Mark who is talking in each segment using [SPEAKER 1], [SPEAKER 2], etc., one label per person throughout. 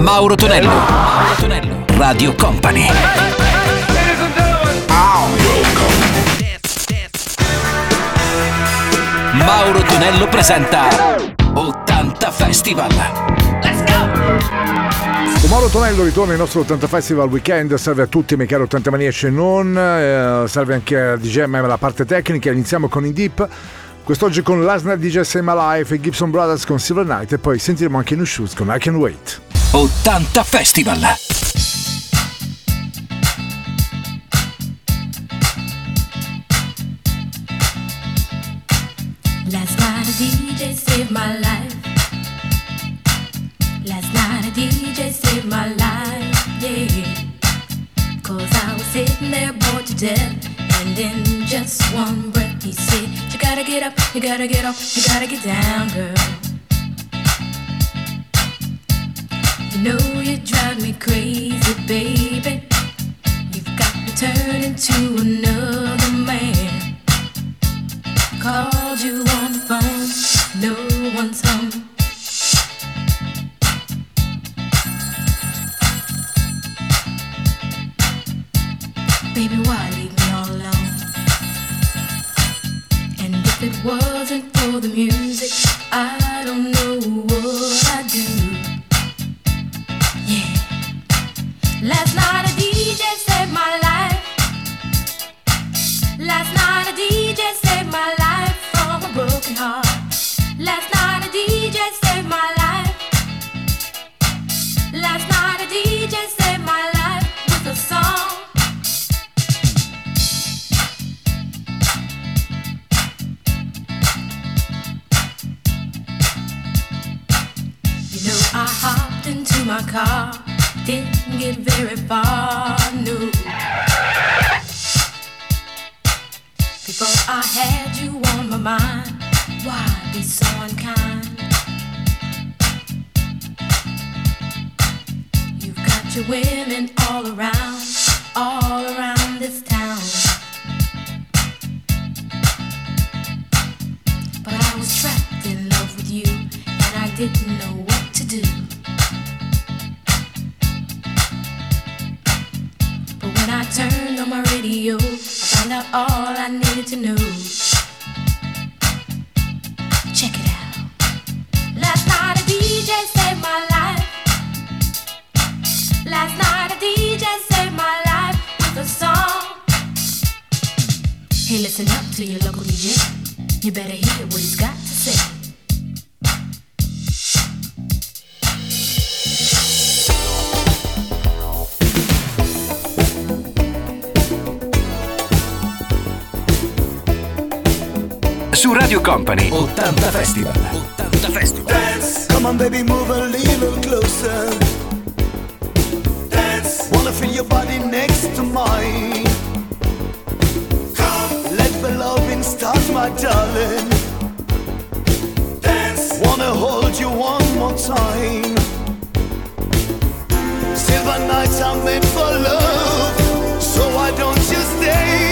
[SPEAKER 1] Mauro Tonello. Mauro Tonello. Radio Company. Mauro Tonello presenta 80 Festival. Let's
[SPEAKER 2] go! Mauro Tonello ritorna al nostro 80 Festival Weekend, salve a tutti miei cari 80 maniaci e non, eh, salve anche a DJM la parte tecnica, iniziamo con In Deep. Quest'oggi con Night DJ My Life e Gibson Brothers con Silver Night e poi sentiremo anche New Shoes con I Can Wait.
[SPEAKER 1] 80 Festival!
[SPEAKER 3] Last night a DJ saved my life. Last night a DJ saved my life, yeah. Cause I was sitting there bored to death. And in just one breath he said, You gotta get up, you gotta get off, you gotta get down, girl. Know you drive me crazy, baby. You've got me turning to another man. Called you on the phone, no one's home. Baby, why leave me all alone? And if it wasn't for the music, I don't know Hey, listen up to your local DJ. You better hear what he's got
[SPEAKER 1] su Radio Company. 80 Festival. 80 Festival.
[SPEAKER 4] Dance. Come on baby move a little closer. Dance. Wanna feel your body next to mine. Come. Let the loving start my darling. Dance. Wanna hold you one more time. Silver nights are made for love. So why don't you stay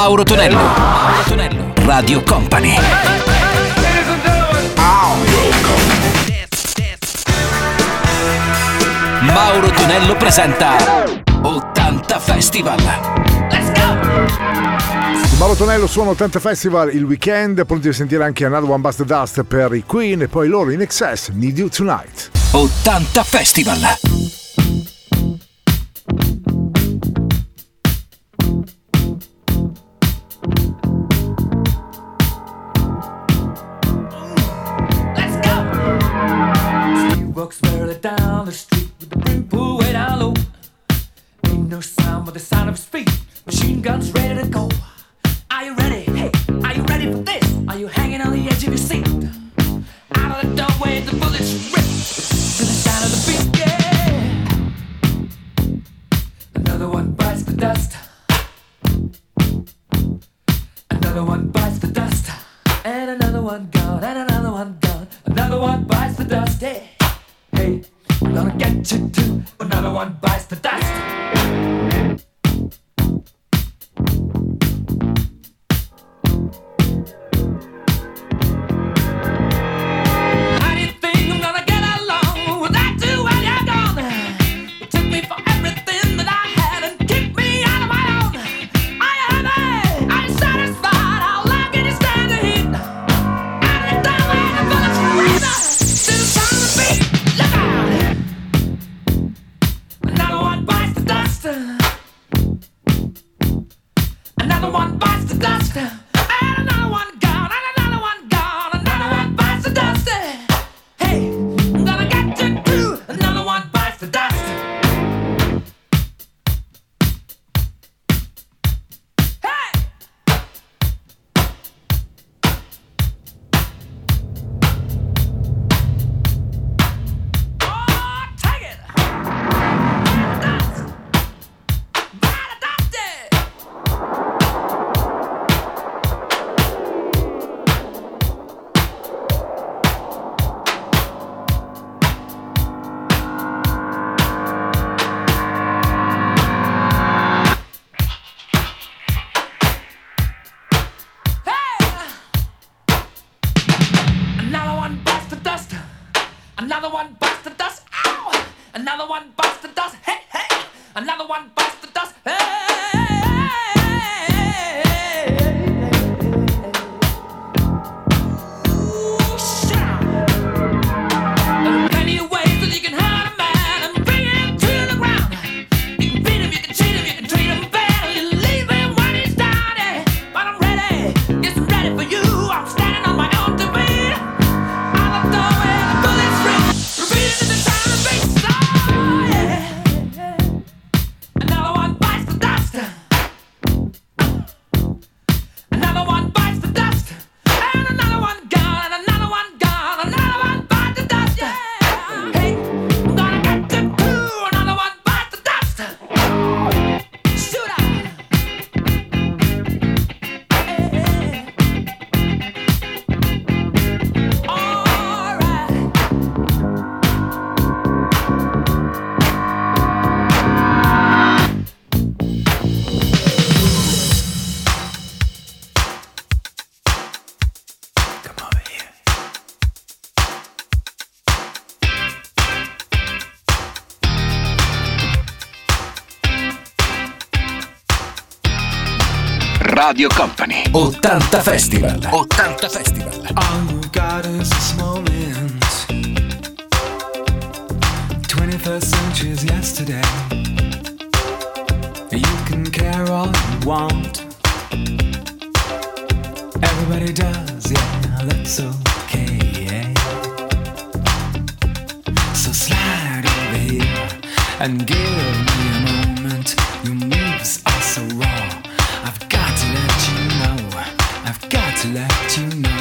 [SPEAKER 5] Mauro Tonello. Mauro Tonello. Radio Company. Mauro Tonello presenta 80 Festival. Let's go!
[SPEAKER 2] Mauro Tonello suona 80 Festival il weekend, pronti a sentire anche Another One Bust Dust per i Queen e poi loro in excess, Need You Tonight.
[SPEAKER 5] 80 Festival.
[SPEAKER 6] and another one gone, and another one gone. Another one bites the dust. Hey, hey, I'm gonna get you too. Another one bites the dust.
[SPEAKER 5] Radio Company. 80 Festival. 80 Festival.
[SPEAKER 7] All we got is this moment 21st century is yesterday. You can care all you want. Everybody does, yeah, that's okay, yeah. So slide over here and give me let you know.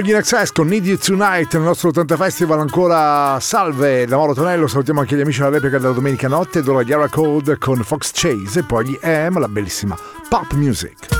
[SPEAKER 2] Carol in Access con Need You Tonight nel nostro 80 Festival ancora. Salve da Mauro Tonello salutiamo anche gli amici della replica della domenica notte d'ora Yara Code con Fox Chase e poi gli AM la bellissima Pop Music.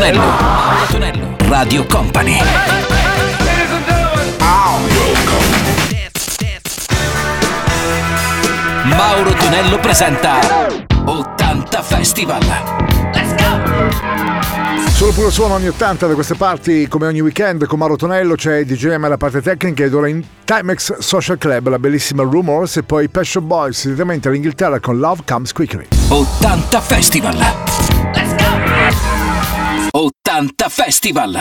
[SPEAKER 1] Tonello. Tonello. Radio Company. Mauro Tonello presenta 80 Festival. Let's go!
[SPEAKER 2] Solo puro suono ogni 80 da queste parti, come ogni weekend, con Mauro Tonello c'è DJM alla parte tecnica ed ora in Timex Social Club la bellissima Rumors e poi Passion Boys direttamente all'Inghilterra con Love Comes Quickly.
[SPEAKER 1] 80 Festival! 80 Festival.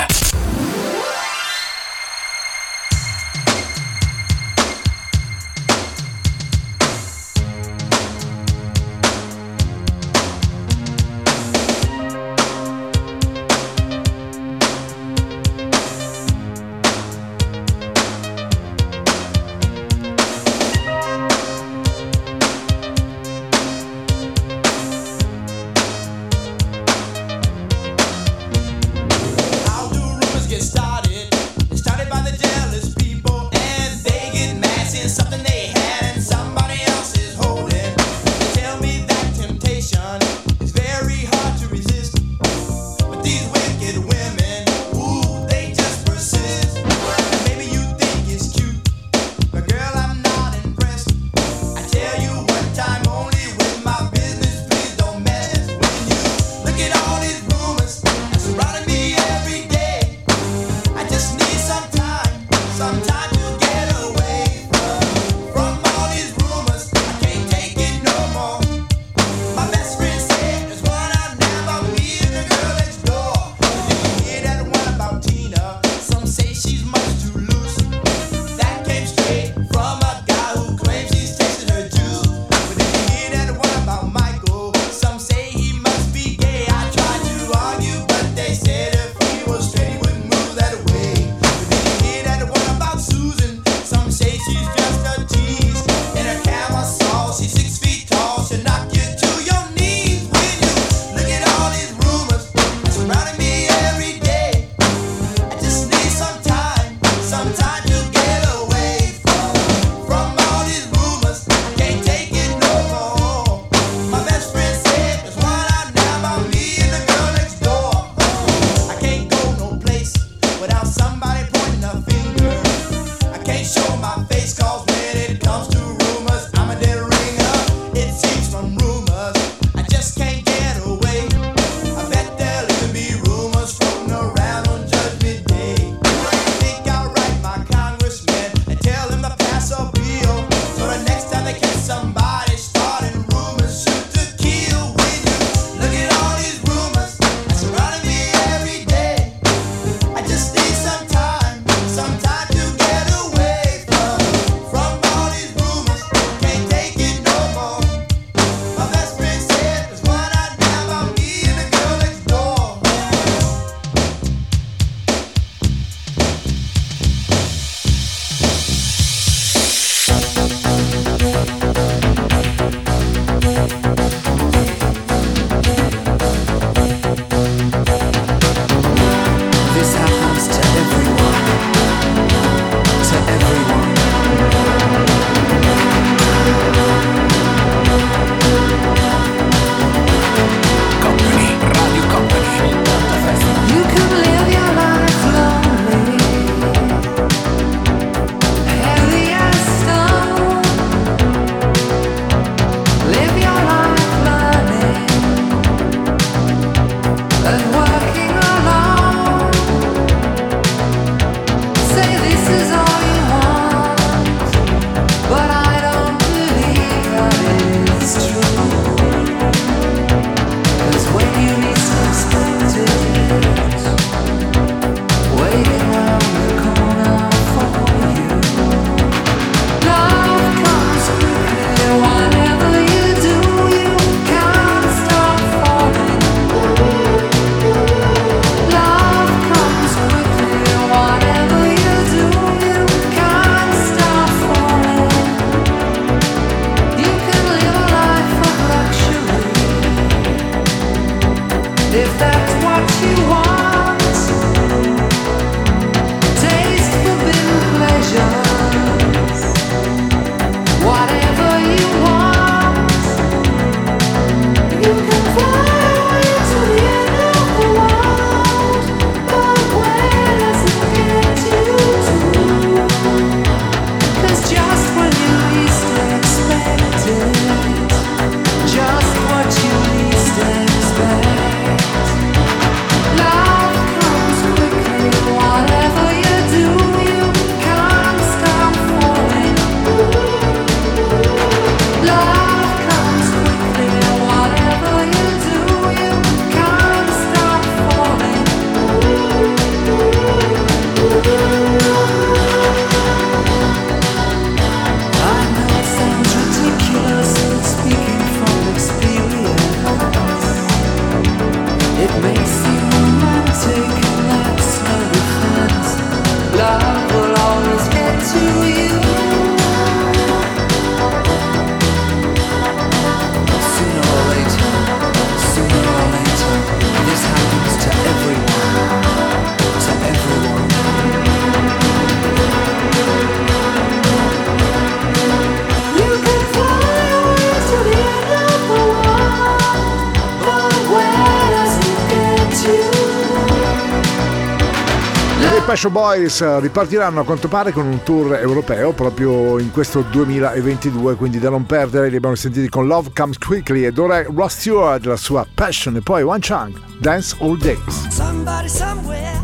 [SPEAKER 2] Special Boys eh, ripartiranno a quanto pare con un tour europeo proprio in questo 2022, quindi da non perdere li abbiamo sentiti con Love Comes Quickly ed ora è Ross Stewart, la sua Passion e poi One Chang, Dance All Days.
[SPEAKER 8] Somebody somewhere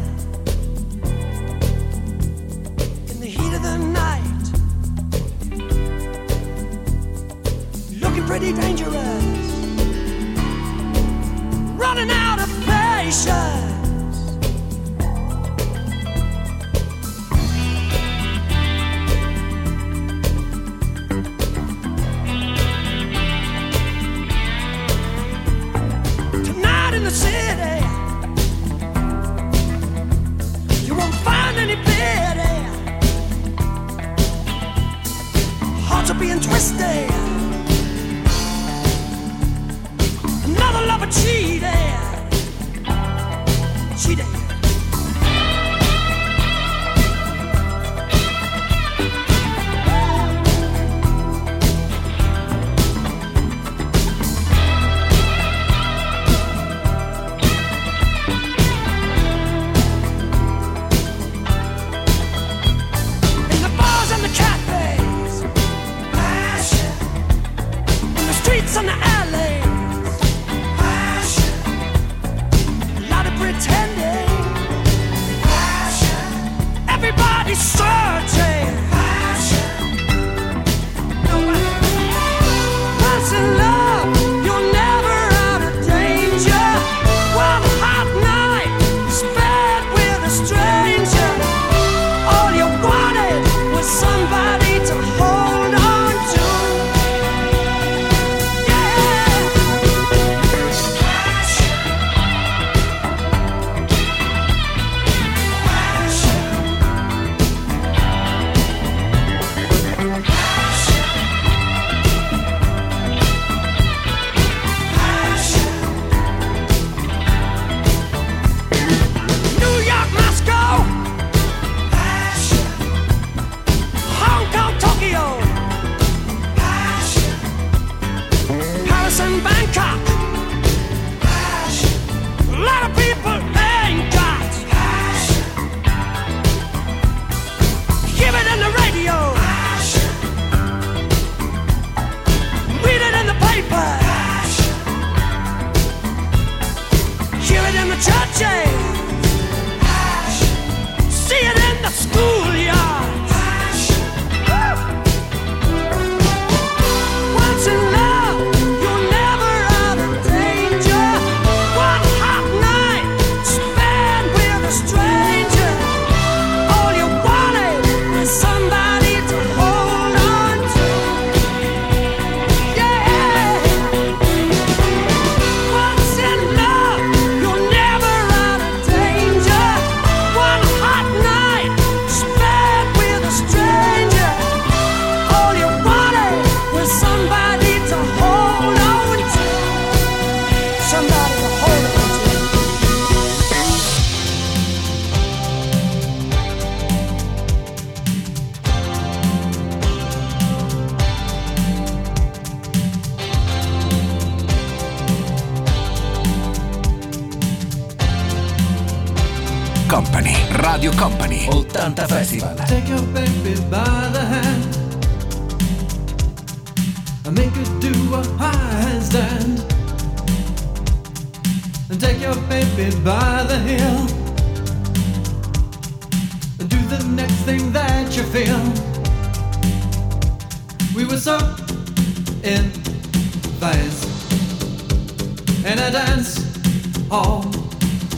[SPEAKER 8] in the heat of the night, looking pretty dangerous, running out of patience. City. You won't find any pity. Hearts are being twisted. Another lover cheated. Cheated.
[SPEAKER 1] Company, Radio Company, 80 Festival.
[SPEAKER 9] Take your baby by the hand and make her do a handstand. And take your baby by the heel and do the next thing that you feel. We were so in phase in a dance all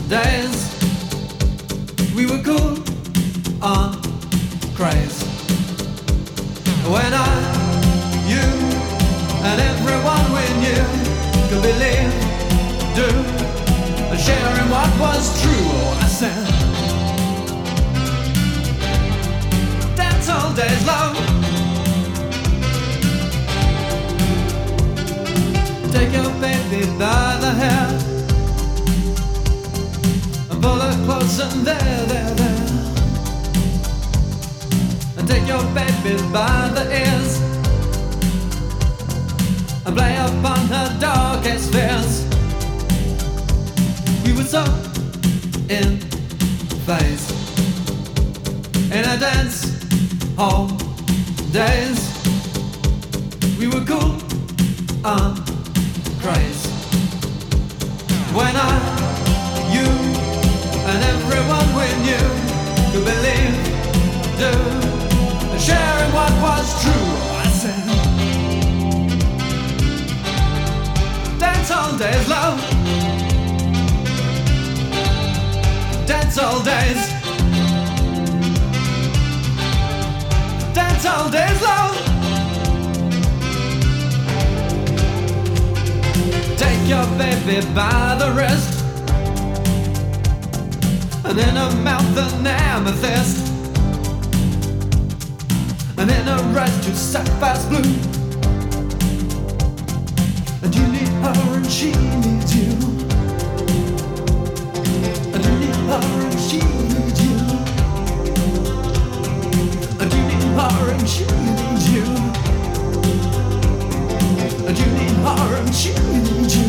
[SPEAKER 9] days. We were cool on craze. When I, you, and everyone we knew could believe, do, and share in what was true. Oh, I said, dance all days long. Take your baby by the hair pull her close and there, there, there. And take your baby by the ears and play upon her darkest fears. We were so in phase in a dance hall days. We were cool and crazy. When I, and everyone we knew could believe, do, sharing what was true. I said, dance all days, love. Dance all days. Dance all days, love. Take your baby by the wrist And in her mouth an amethyst. And in her eyes two sapphires blue. And you need her and she needs you. And you need her and she needs you. And you need her and she needs you. And you need her and she needs you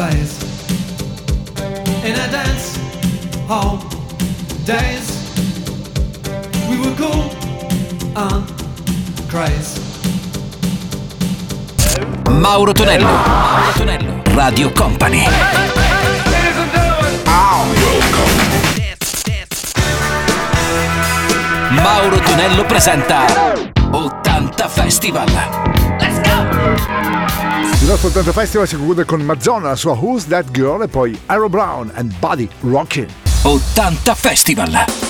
[SPEAKER 9] phase In a dance hall days We were cool and crazy
[SPEAKER 3] Mauro Tonello. Mauro Tonello. Radio Company. Mauro Tonello presenta 80 Festival.
[SPEAKER 2] Nostro 80 Festival si conclude con Madonna, la sua Who's That Girl e poi Arrow Brown and Buddy Rockin'.
[SPEAKER 3] 80 Festival.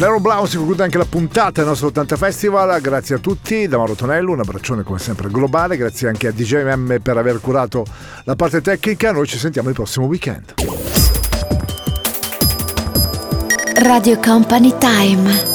[SPEAKER 2] Nero Blau si conclude anche la puntata del nostro 80 Festival, grazie a tutti, da Mauro Tonello, un abbraccione come sempre globale, grazie anche a DJM per aver curato la parte tecnica, noi ci sentiamo il prossimo weekend.
[SPEAKER 10] Radio Company Time.